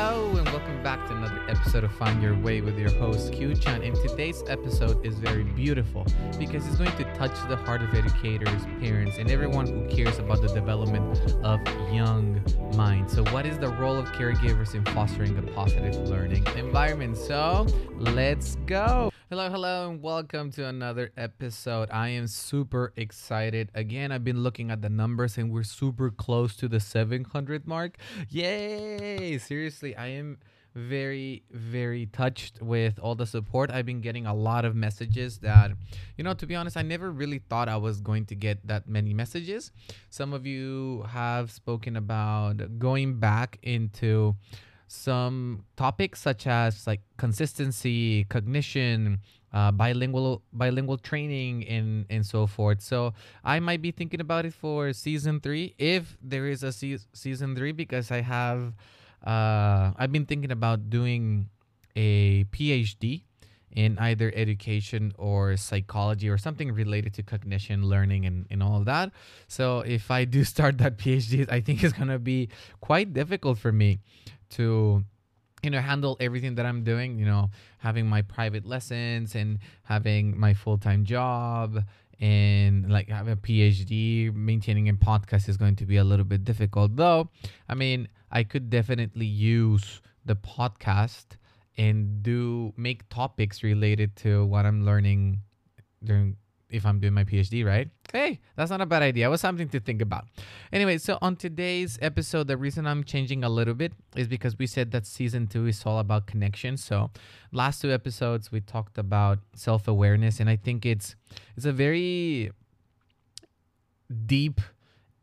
hello, and welcome back to another episode of Find Your Way with your host, Q-Chan. And today's episode is very beautiful because it's going to touch the heart of educators, parents, and everyone who cares about the development of young minds. So, what is the role of caregivers in fostering a positive learning environment? So, let's go. Hello, hello, and welcome to another episode. I am super excited. Again, I've been looking at the numbers and we're super close to the 700 mark. Yay! Seriously, I am very, very touched with all the support. I've been getting a lot of messages that, you know, to be honest, I never really thought I was going to get that many messages. Some of you have spoken about going back into some topics such as like consistency, cognition, uh, bilingual bilingual training, and and so forth. So I might be thinking about it for season three if there is a se- season three because I have uh, I've been thinking about doing a PhD in either education or psychology or something related to cognition, learning, and, and all of that. So if I do start that PhD, I think it's gonna be quite difficult for me to you know handle everything that i'm doing you know having my private lessons and having my full-time job and like have a phd maintaining a podcast is going to be a little bit difficult though i mean i could definitely use the podcast and do make topics related to what i'm learning during if I'm doing my PhD, right? Hey, that's not a bad idea. It was something to think about. Anyway, so on today's episode, the reason I'm changing a little bit is because we said that season two is all about connection. So last two episodes we talked about self-awareness, and I think it's it's a very deep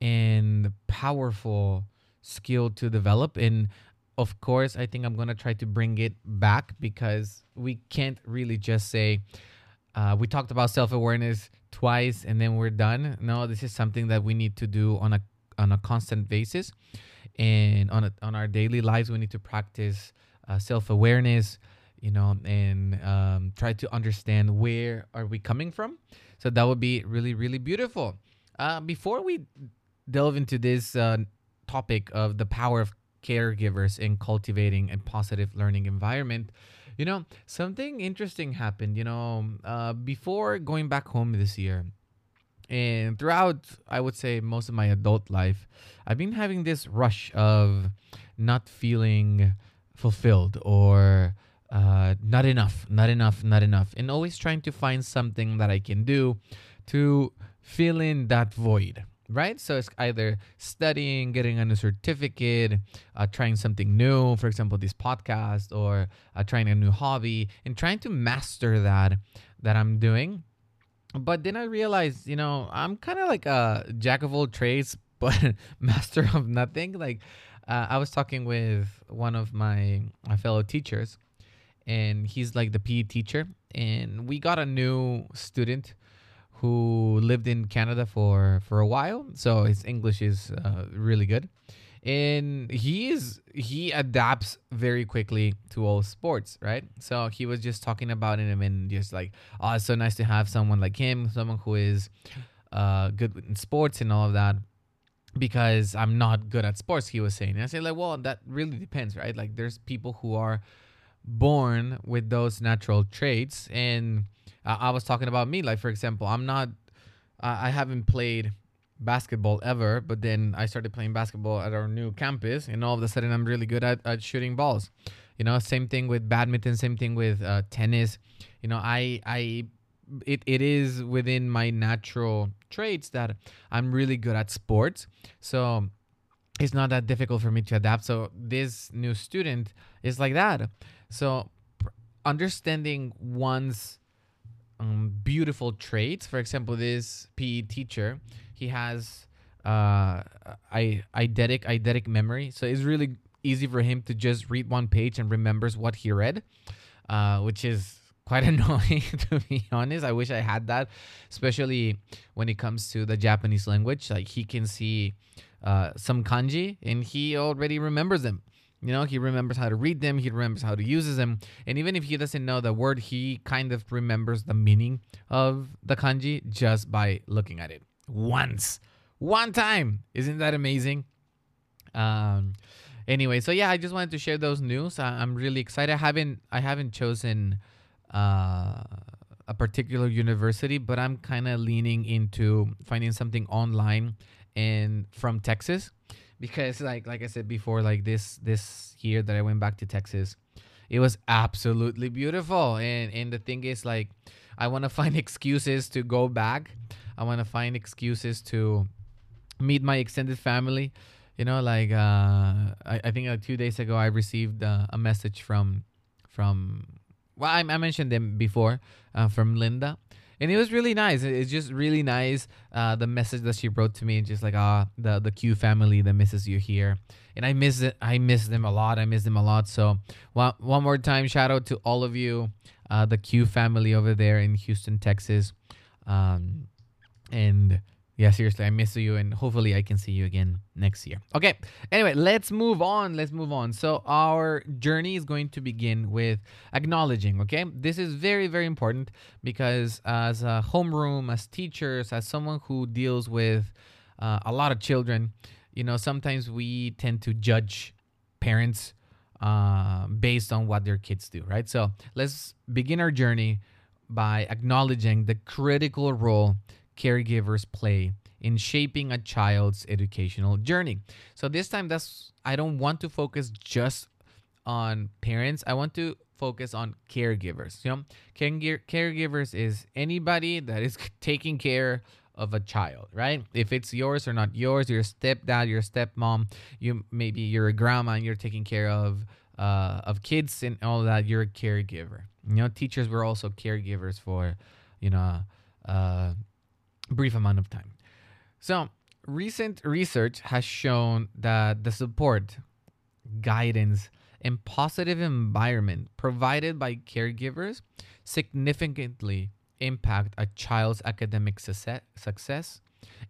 and powerful skill to develop. And of course, I think I'm gonna try to bring it back because we can't really just say uh, we talked about self awareness twice and then we're done. No, this is something that we need to do on a on a constant basis, and on a, on our daily lives, we need to practice uh, self awareness. You know, and um, try to understand where are we coming from. So that would be really, really beautiful. Uh, before we delve into this uh, topic of the power of caregivers in cultivating a positive learning environment, you know, something interesting happened, you know, uh, before going back home this year. And throughout, I would say, most of my adult life, I've been having this rush of not feeling fulfilled or uh, not enough, not enough, not enough, and always trying to find something that I can do to fill in that void right? So it's either studying, getting a new certificate, uh, trying something new, for example, this podcast, or uh, trying a new hobby, and trying to master that that I'm doing. But then I realized, you know, I'm kind of like a jack of all trades, but master of nothing. Like uh, I was talking with one of my, my fellow teachers, and he's like the PE teacher, and we got a new student who lived in Canada for for a while, so his English is uh, really good, and he is he adapts very quickly to all sports, right? So he was just talking about him and just like, oh, it's so nice to have someone like him, someone who is uh, good in sports and all of that. Because I'm not good at sports, he was saying. And I say like, well, that really depends, right? Like, there's people who are born with those natural traits and uh, I was talking about me. Like for example, I'm not. Uh, I haven't played basketball ever, but then I started playing basketball at our new campus, and all of a sudden I'm really good at, at shooting balls. You know, same thing with badminton, same thing with uh, tennis. You know, I I it, it is within my natural traits that I'm really good at sports. So it's not that difficult for me to adapt. So this new student is like that. So understanding one's um, beautiful traits. For example, this PE teacher, he has uh, eidetic eidetic memory, so it's really easy for him to just read one page and remembers what he read, uh, which is quite annoying to be honest. I wish I had that, especially when it comes to the Japanese language. Like he can see uh, some kanji and he already remembers them. You know, he remembers how to read them, he remembers how to use them, and even if he doesn't know the word, he kind of remembers the meaning of the kanji just by looking at it once, one time. Isn't that amazing? Um, anyway, so yeah, I just wanted to share those news. I, I'm really excited. I haven't I haven't chosen uh, a particular university, but I'm kind of leaning into finding something online and from Texas because like like I said before, like this this year that I went back to Texas, it was absolutely beautiful. And and the thing is like I want to find excuses to go back. I want to find excuses to meet my extended family. You know, like uh, I, I think like two days ago I received uh, a message from from well I, I mentioned them before uh, from Linda and it was really nice. It's just really nice. Uh, the message that she wrote to me, and just like ah, the the Q family that misses you here, and I miss it. I miss them a lot. I miss them a lot. So one one more time, shout out to all of you, uh, the Q family over there in Houston, Texas, um, and yeah, seriously, I miss you, and hopefully I can see you again next year. Okay. Anyway, let's move on. Let's move on. So our journey is going to begin with acknowledging. Okay, this is very very important because as a homeroom, as teachers, as someone who deals with uh, a lot of children, you know, sometimes we tend to judge parents uh, based on what their kids do, right? So let's begin our journey by acknowledging the critical role caregivers play in shaping a child's educational journey. So this time that's I don't want to focus just on parents. I want to focus on caregivers. You know, caregivers is anybody that is taking care of a child, right? If it's yours or not yours, your stepdad, your stepmom, you maybe you're a grandma and you're taking care of uh, of kids and all that. You're a caregiver. You know, teachers were also caregivers for, you know, uh, brief amount of time. So, recent research has shown that the support, guidance, and positive environment provided by caregivers significantly impact a child's academic success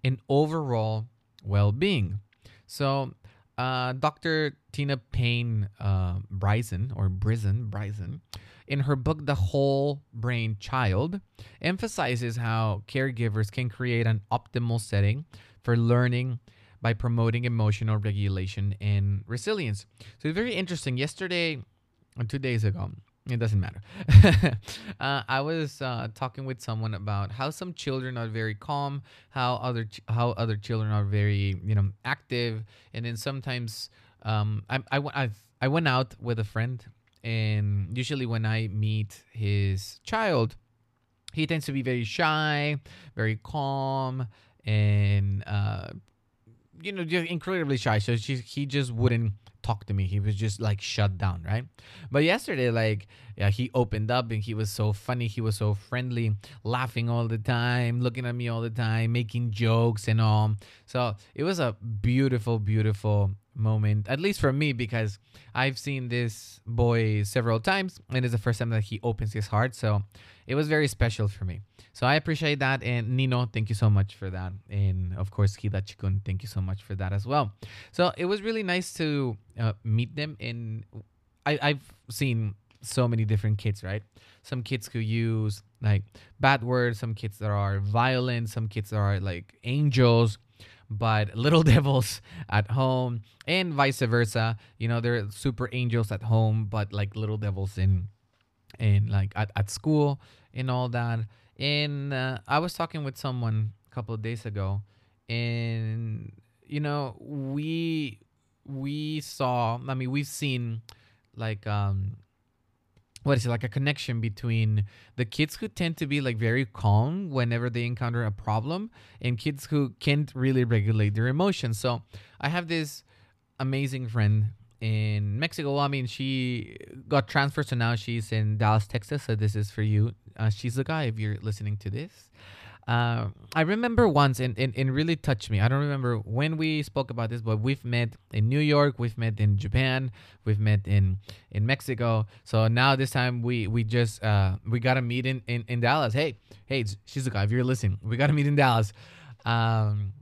and overall well being. So, uh, Dr. Tina Payne uh, Bryson, or Bryson, Bryson, in her book, The Whole Brain Child, emphasizes how caregivers can create an optimal setting for learning by promoting emotional regulation and resilience. So it's very interesting. Yesterday, or two days ago, it doesn't matter. uh, I was uh, talking with someone about how some children are very calm, how other ch- how other children are very you know active, and then sometimes um, I I, I I went out with a friend and usually when I meet his child, he tends to be very shy, very calm, and uh, you know, just incredibly shy. So she, he just wouldn't talk to me. He was just like shut down, right? But yesterday, like, yeah, he opened up and he was so funny. He was so friendly, laughing all the time, looking at me all the time, making jokes and all. So it was a beautiful, beautiful moment, at least for me, because I've seen this boy several times and it's the first time that he opens his heart. So it was very special for me. So I appreciate that. And Nino, thank you so much for that. And of course, Hida Chikun, thank you so much for that as well. So it was really nice to uh, meet them. And I, I've seen so many different kids, right? Some kids who use like bad words, some kids that are violent, some kids that are like angels but little devils at home and vice versa. You know they're super angels at home but like little devils in in like at, at school and all that. And uh, i was talking with someone a couple of days ago and you know we we saw i mean we've seen like um what is it like a connection between the kids who tend to be like very calm whenever they encounter a problem and kids who can't really regulate their emotions. So i have this amazing friend in mexico. I mean she got transferred so now she's in dallas texas. So this is for you. Uh, Shizuka if you're listening to this uh, I remember once, and, and, and really touched me. I don't remember when we spoke about this, but we've met in New York, we've met in Japan, we've met in in Mexico. So now this time we we just uh, we got to meet in, in in Dallas. Hey, hey, Shizuka. If you're listening, we got to meet in Dallas. Um,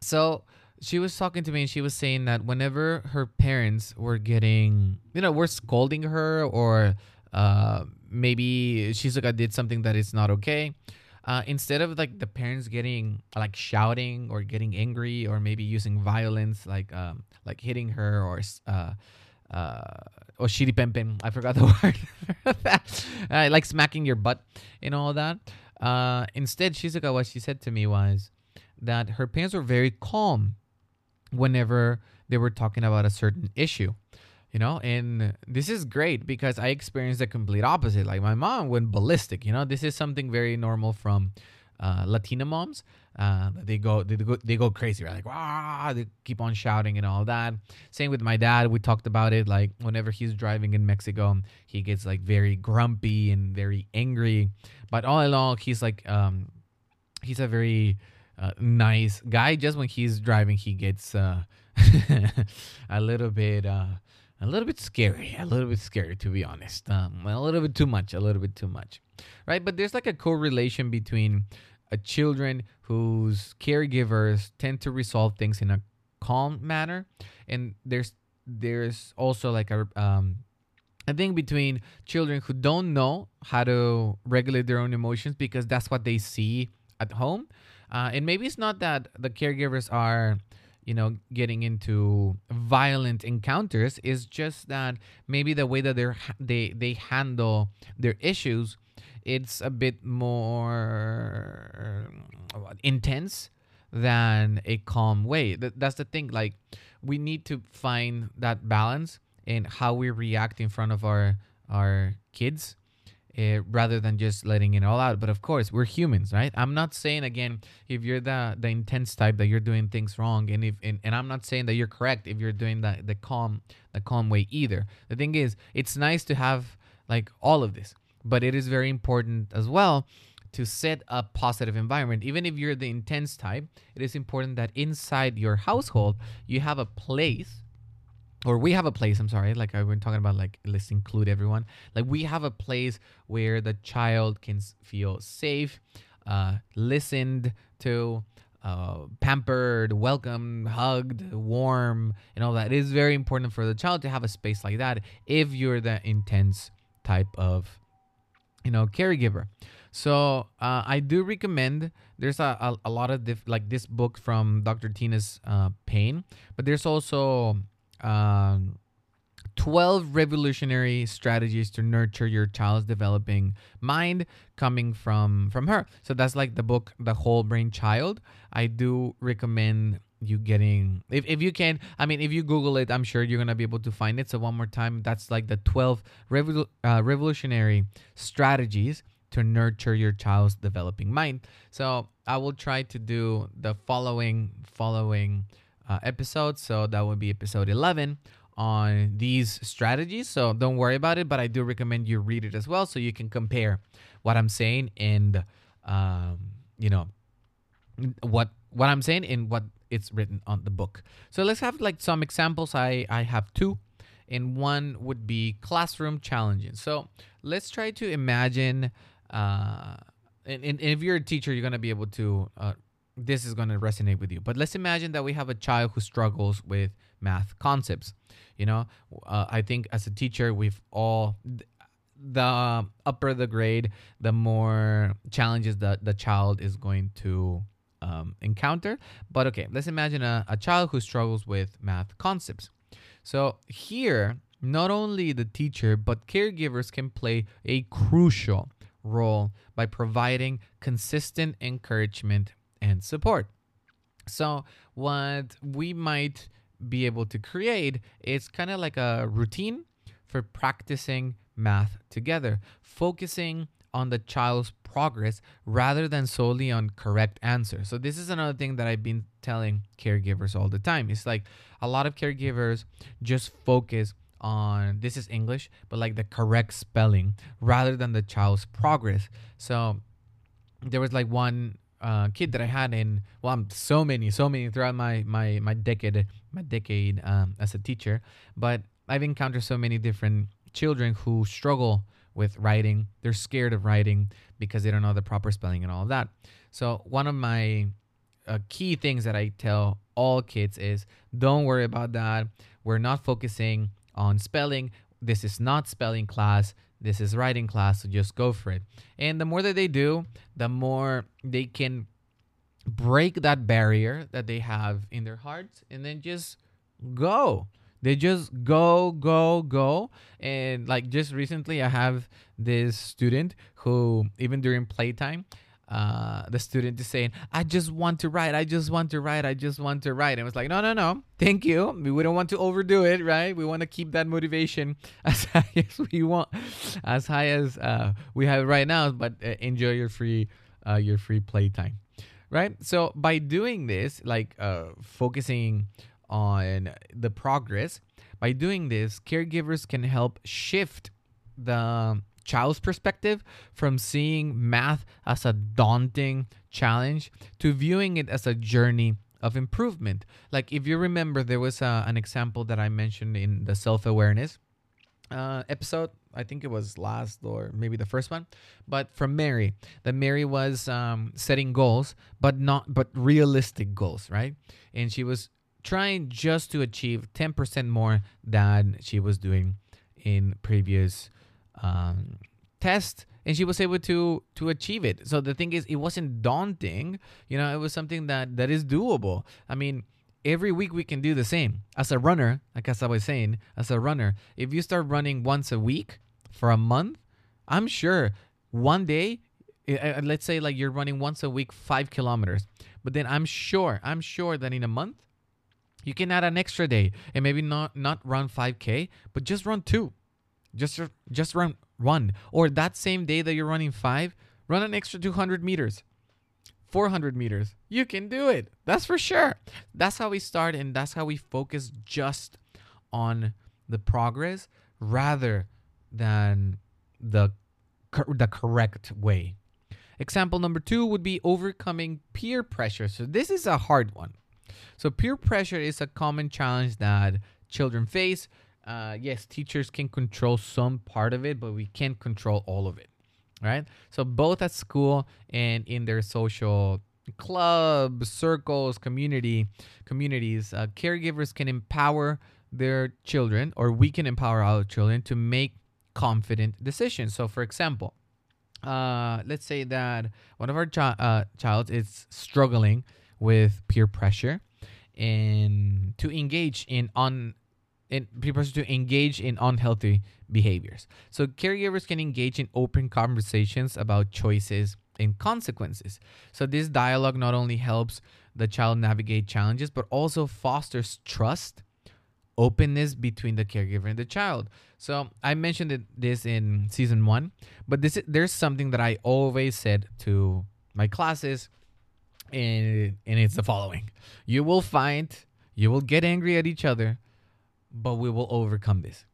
so she was talking to me and she was saying that whenever her parents were getting, you know, were scolding her or uh, maybe Shizuka did something that is not okay uh, instead of like the parents getting like shouting or getting angry or maybe using violence, like um, like hitting her or uh, uh, or shiri pempen, I forgot the word, uh, like smacking your butt and all that. Uh, instead, Shizuka, what she said to me was that her parents were very calm whenever they were talking about a certain issue you know? And this is great because i experienced the complete opposite. Like my mom went ballistic you know? This is something very normal from uh, latina moms. Uh, they go they go they go crazy right? Like wow they keep on shouting and all that. Same with my dad. We talked about it like whenever he's driving in mexico he gets like very grumpy and very angry. But all in all he's like um he's a very uh, nice guy. Just when he's driving he gets uh a little bit uh a little bit scary, a little bit scary to be honest. Um, a little bit too much, a little bit too much, right? But there's like a correlation between children whose caregivers tend to resolve things in a calm manner, and there's there's also like a um, a thing between children who don't know how to regulate their own emotions because that's what they see at home, uh, and maybe it's not that the caregivers are you know getting into violent encounters is just that maybe the way that they're they they handle their issues it's a bit more um, intense than a calm way. That, that's the thing like we need to find that balance in how we react in front of our our kids uh, rather than just letting it all out. But of course, we're humans, right? I'm not saying again if you're the the intense type that you're doing things wrong, and if and, and I'm not saying that you're correct if you're doing the the calm the calm way either. The thing is, it's nice to have like all of this, but it is very important as well to set a positive environment. Even if you're the intense type, it is important that inside your household you have a place or we have a place i'm sorry like i've been talking about like let's include everyone. Like we have a place where the child can feel safe uh, listened to uh, pampered welcomed hugged warm and all that. It is very important for the child to have a space like that if you're the intense type of you know caregiver. So uh, i do recommend there's a, a, a lot of diff- like this book from dr tina's uh, Payne but there's also um, 12 revolutionary strategies to nurture your child's developing mind coming from from her. So that's like the book the whole brain child. I do recommend you getting if, if you can i mean if you google it i'm sure you're gonna be able to find it. So one more time that's like the 12 revol- uh, revolutionary strategies to nurture your child's developing mind. So i will try to do the following following uh, episode. So that would be episode 11 on these strategies. So don't worry about it, but I do recommend you read it as well so you can compare what I'm saying and, um, you know, what what I'm saying and what it's written on the book. So let's have like some examples. I I have two, and one would be classroom challenges. So let's try to imagine. Uh, and, and if you're a teacher, you're gonna be able to uh, this is going to resonate with you. But let's imagine that we have a child who struggles with math concepts. You know, uh, I think as a teacher, we've all the upper the grade, the more challenges that the child is going to um, encounter. But okay, let's imagine a, a child who struggles with math concepts. So here, not only the teacher, but caregivers can play a crucial role by providing consistent encouragement and support. So, what we might be able to create is kind of like a routine for practicing math together, focusing on the child's progress rather than solely on correct answers. So this is another thing that I've been telling caregivers all the time. It's like a lot of caregivers just focus on this is English, but like the correct spelling rather than the child's progress. So there was like one uh, kid that I had in well, I'm so many, so many throughout my my my decade, my decade um, as a teacher. But I've encountered so many different children who struggle with writing. They're scared of writing because they don't know the proper spelling and all of that. So one of my uh, key things that I tell all kids is don't worry about that. We're not focusing on spelling. This is not spelling class. This is writing class, so just go for it. And the more that they do, the more they can break that barrier that they have in their hearts and then just go. They just go, go, go. And like just recently, I have this student who, even during playtime, uh, the student is saying, I just want to write. I just want to write. I just want to write. And it was like, no, no, no. Thank you. We don't want to overdo it, right? We want to keep that motivation as high as we want, as high as uh, we have right now. But uh, enjoy your free, uh, your free playtime, right? So by doing this, like uh, focusing on the progress, by doing this, caregivers can help shift the child's perspective from seeing math as a daunting challenge to viewing it as a journey of improvement. Like if you remember, there was a, an example that I mentioned in the self awareness uh, episode. I think it was last or maybe the first one, but from Mary, that Mary was um, setting goals, but not but realistic goals, right? And she was trying just to achieve 10% more than she was doing in previous um, test and she was able to to achieve it. So the thing is it wasn't daunting. You know it was something that that is doable. I mean every week we can do the same. As a runner like as i was saying as a runner if you start running once a week for a month i'm sure one day uh, let's say like you're running once a week five kilometers but then i'm sure i'm sure that in a month you can add an extra day and maybe not not run 5k but just run two just just run one or that same day that you're running 5 run an extra 200 meters 400 meters. You can do it. That's for sure. That's how we start and that's how we focus just on the progress rather than the the correct way. Example number 2 would be overcoming peer pressure. So this is a hard one. So peer pressure is a common challenge that children face uh, yes, teachers can control some part of it, but we can't control all of it, right? So both at school and in their social clubs, circles, community communities, uh, caregivers can empower their children, or we can empower our children to make confident decisions. So, for example, uh, let's say that one of our chi- uh, child is struggling with peer pressure and to engage in un in people to engage in unhealthy behaviors. So caregivers can engage in open conversations about choices and consequences. So this dialogue not only helps the child navigate challenges, but also fosters trust, openness between the caregiver and the child. So I mentioned this in season one, but this there's something that I always said to my classes, and and it's the following: you will find, you will get angry at each other, but we will overcome this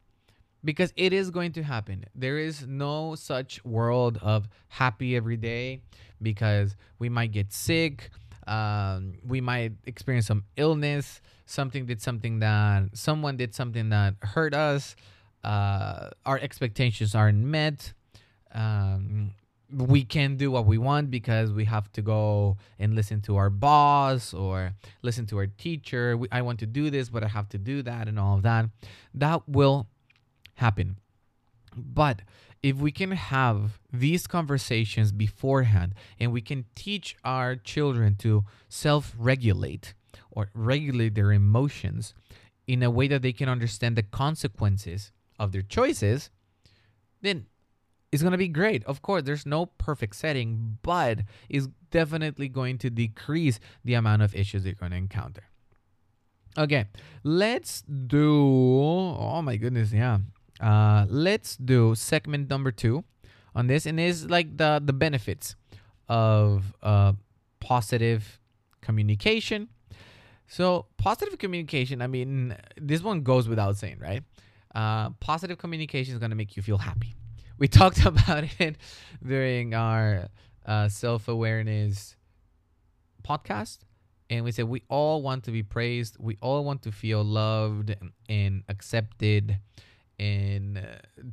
because it is going to happen. There is no such world of happy every day because we might get sick. Um, we might experience some illness. Something did something that someone did something that hurt us. Uh, our expectations aren't met. Um, we can't do what we want because we have to go and listen to our boss or listen to our teacher. We, I want to do this, but I have to do that and all of that. That will happen. But if we can have these conversations beforehand and we can teach our children to self regulate or regulate their emotions in a way that they can understand the consequences of their choices, then is going to be great. Of course, there's no perfect setting, but it's definitely going to decrease the amount of issues you're going to encounter. Okay, let's do. Oh my goodness, yeah. Uh, let's do segment number two on this, and is like the the benefits of uh, positive communication. So positive communication. I mean, this one goes without saying, right? Uh, positive communication is to make you feel happy we talked about it during our uh, self awareness podcast. And we said we all want to be praised. We all want to feel loved and accepted and uh,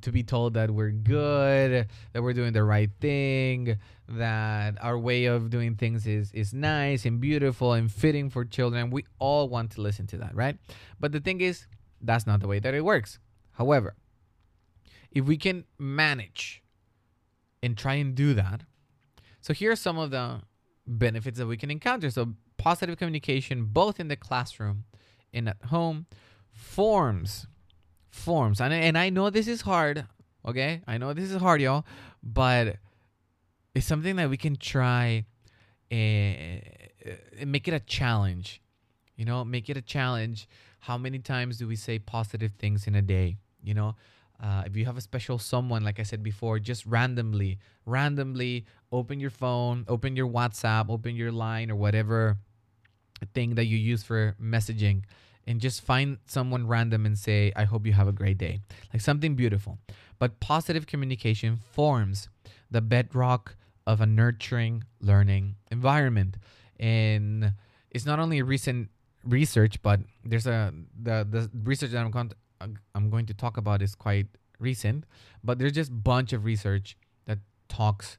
to be told that we're good, that we're doing the right thing, that our way of doing things is is nice and beautiful and fitting for children. We all want to listen to that, right? But the thing is, that's not the way that it works. However, if we can manage and try and do that, so here are some of the benefits that we can encounter. So positive communication, both in the classroom and at home, forms, forms, and and I know this is hard. Okay, I know this is hard, y'all, but it's something that we can try eh, and make it a challenge. You know, make it a challenge. How many times do we say positive things in a day? You know, uh, if you have a special someone, like I said before, just randomly, randomly open your phone, open your WhatsApp, open your line or whatever thing that you use for messaging, and just find someone random and say, I hope you have a great day. Like something beautiful. But positive communication forms the bedrock of a nurturing learning environment. And it's not only recent research, but there's a the the research that I'm going to, I'm going to talk about is quite recent, but there's just bunch of research that talks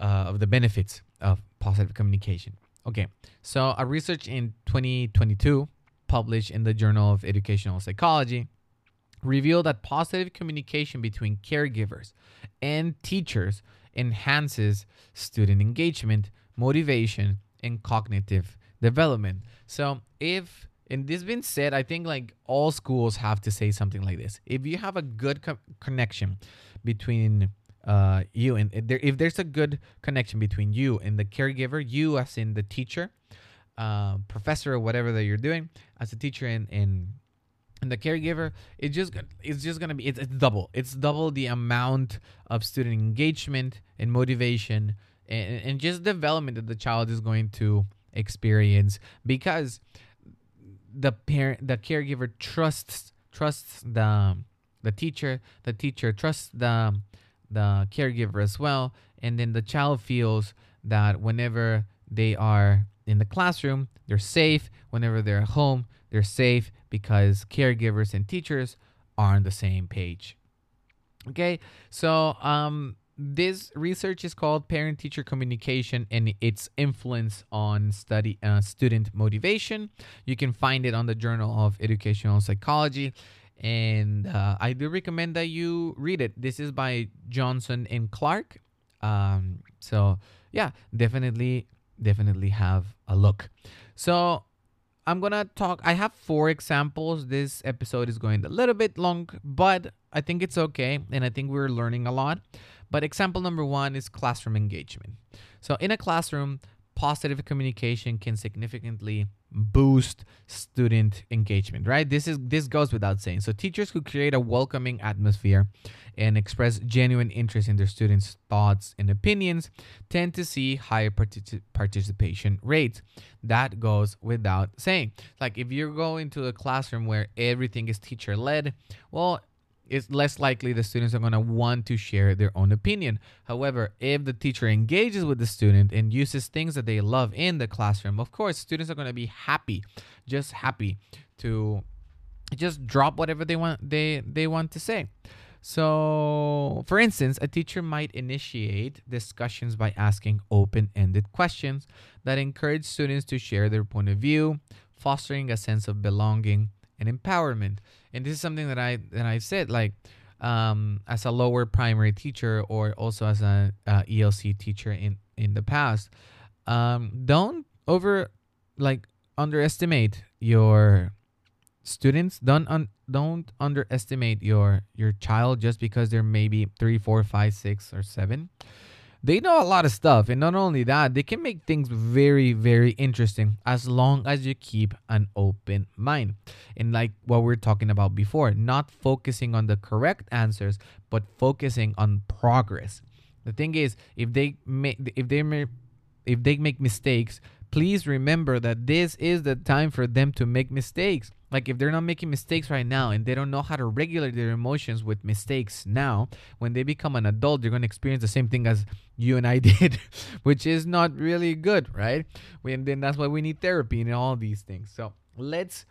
uh, of the benefits of positive communication. Okay, so a research in 2022 published in the Journal of Educational Psychology revealed that positive communication between caregivers and teachers enhances student engagement, motivation, and cognitive development. So, if and this being said, I think like all schools have to say something like this. If you have a good co- connection between uh, you and there, if there's a good connection between you and the caregiver, you as in the teacher, uh, professor, or whatever that you're doing as a teacher and and and the caregiver it's just it's just gonna be it's, it's double it's double the amount of student engagement and motivation and, and just development that the child is going to experience because the parent the caregiver trusts trusts the the teacher the teacher trusts the the caregiver as well. And then the child feels that whenever they are in the classroom they're safe. Whenever they're at home they're safe because caregivers and teachers are on the same page. Okay? So um this research is called parent teacher communication and its influence on study uh, student motivation. You can find it on the journal of educational psychology and uh, i do recommend that you read it. This is by johnson and clark. Um, so yeah definitely definitely have a look. So i'm gonna talk i have four examples. This episode is going a little bit long but i think it's okay and i think we're learning a lot but example number one is classroom engagement. So in a classroom, positive communication can significantly boost student engagement right? This is this goes without saying. So teachers who create a welcoming atmosphere and express genuine interest in their students thoughts and opinions tend to see higher partic- participation rates. That goes without saying. Like if you go into a classroom where everything is teacher led well it's less likely the students are going to want to share their own opinion. However, if the teacher engages with the student and uses things that they love in the classroom, of course, students are going to be happy, just happy to just drop whatever they want they they want to say. So, for instance, a teacher might initiate discussions by asking open-ended questions that encourage students to share their point of view, fostering a sense of belonging and empowerment and this is something that I that I said like um, as a lower primary teacher or also as a uh, ELC teacher in in the past. Um, don't over like underestimate your students. Don't un, don't underestimate your your child just because they're maybe three, four, five, six, or seven they know a lot of stuff and not only that they can make things very very interesting as long as you keep an open mind. And like what we are talking about before not focusing on the correct answers but focusing on progress. The thing is if they make if they make if they make mistakes please remember that this is the time for them to make mistakes. Like if they're not making mistakes right now and they don't know how to regulate their emotions with mistakes now, when they become an adult, they're going to experience the same thing as you and I did, which is not really good, right? And then that's why we need therapy and all these things. So let's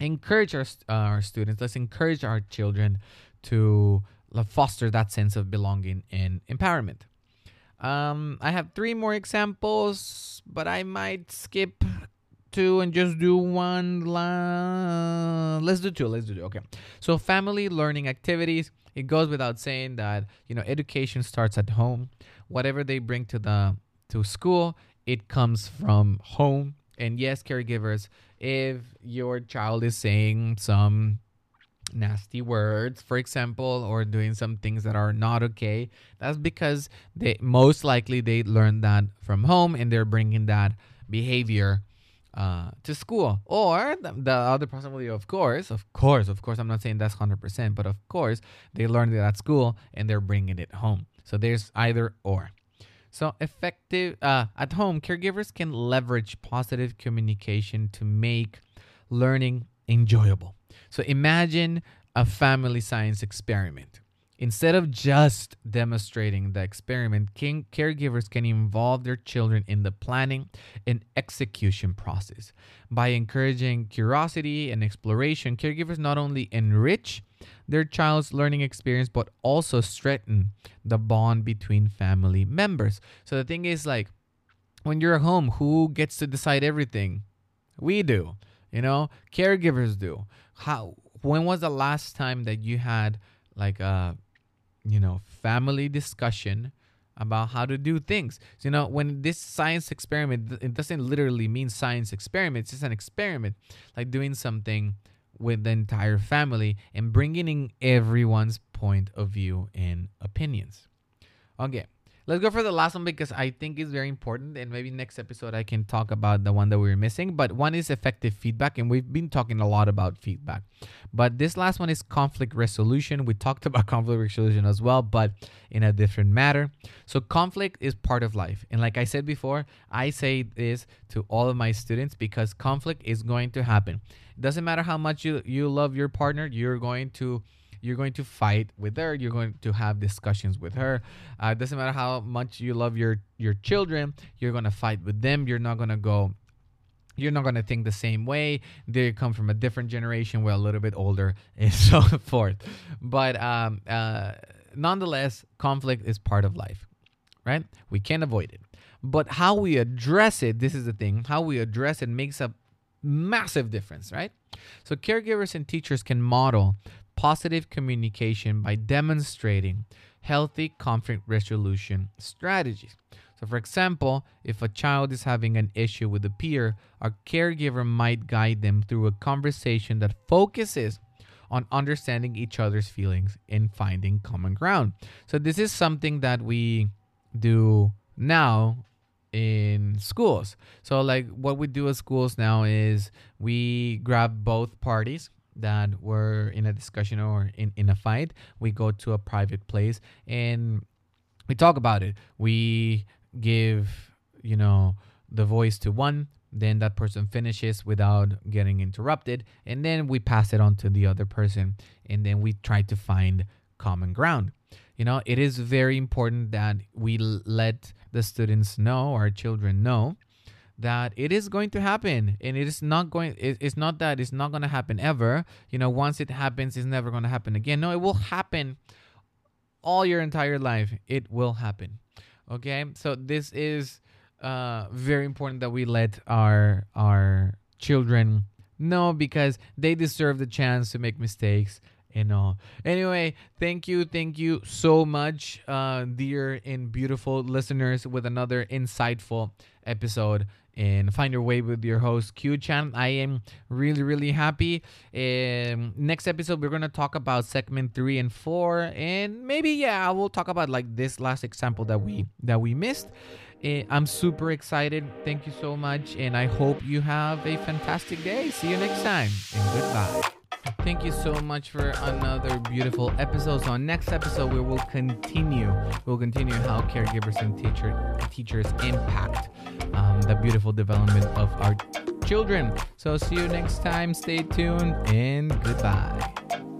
encourage our, uh, our students, let's encourage our children to foster that sense of belonging and empowerment. Um, I have three more examples, but I might skip two and just do one la- let's do two. Let's do two. Okay. So family learning activities. It goes without saying that you know education starts at home. Whatever they bring to the to school, it comes from home. And yes, caregivers, if your child is saying some nasty words for example or doing some things that are not okay. That's because they most likely they learned that from home and they're bringing that behavior uh, to school. Or the, the, other possibility of course of course of course i'm not saying that's 100% but of course they learned it at school and they're bringing it home. So there's either or. So effective uh, at home caregivers can leverage positive communication to make learning enjoyable so imagine a family science experiment. Instead of just demonstrating the experiment, king, caregivers can involve their children in the planning and execution process. By encouraging curiosity and exploration, caregivers not only enrich their child's learning experience but also strengthen the bond between family members. So the thing is like when you're at home, who gets to decide everything? We do. You know, caregivers do. How when was the last time that you had like a you know family discussion about how to do things? So, you know when this science experiment it doesn't literally mean science experiment it's just an experiment. Like doing something with the entire family and bringing in everyone's point of view and opinions. Okay Let's go for the last one because I think it's very important, and maybe next episode I can talk about the one that we are missing. But one is effective feedback, and we've been talking a lot about feedback. But this last one is conflict resolution. We talked about conflict resolution as well, but in a different matter. So conflict is part of life, and like I said before, I say this to all of my students because conflict is going to happen. It doesn't matter how much you you love your partner, you're going to you're going to fight with her. You're going to have discussions with her. Uh, it doesn't matter how much you love your your children. You're going to fight with them. You're not going to go you're not going to think the same way they come from a different generation we're a little bit older and so forth but um, uh, nonetheless conflict is part of life right we can't avoid it but how we address it this is the thing how we address it makes a massive difference right so caregivers and teachers can model positive communication by demonstrating healthy conflict resolution strategies. So, for example, if a child is having an issue with a peer, a caregiver might guide them through a conversation that focuses on understanding each other's feelings and finding common ground. So, this is something that we do now in schools. So, like what we do at schools now is we grab both parties that were in a discussion or in, in a fight, we go to a private place and we talk about it. We give, you know, the voice to one, then that person finishes without getting interrupted, and then we pass it on to the other person, and then we try to find common ground. You know, it is very important that we let the students know, our children know, that it is going to happen and it is not going it, it's not that it's not going to happen ever. You know once it happens it's never going to happen again. No it will happen all your entire life. It will happen. Okay? So this is uh very important that we let our our children know because they deserve the chance to make mistakes and all. Anyway, thank you, thank you so much, uh, dear and beautiful listeners, with another insightful episode and find your way with your host Q Chan. I am really really happy. Um, next episode we're gonna talk about segment three and four, and maybe yeah, I will talk about like this last example that we that we missed. Uh, I'm super excited. Thank you so much, and I hope you have a fantastic day. See you next time, and goodbye. Thank you so much for another beautiful episode. So, next episode, we will continue. We'll continue how caregivers and teacher teachers impact um, the beautiful development of our children. So, see you next time. Stay tuned and goodbye.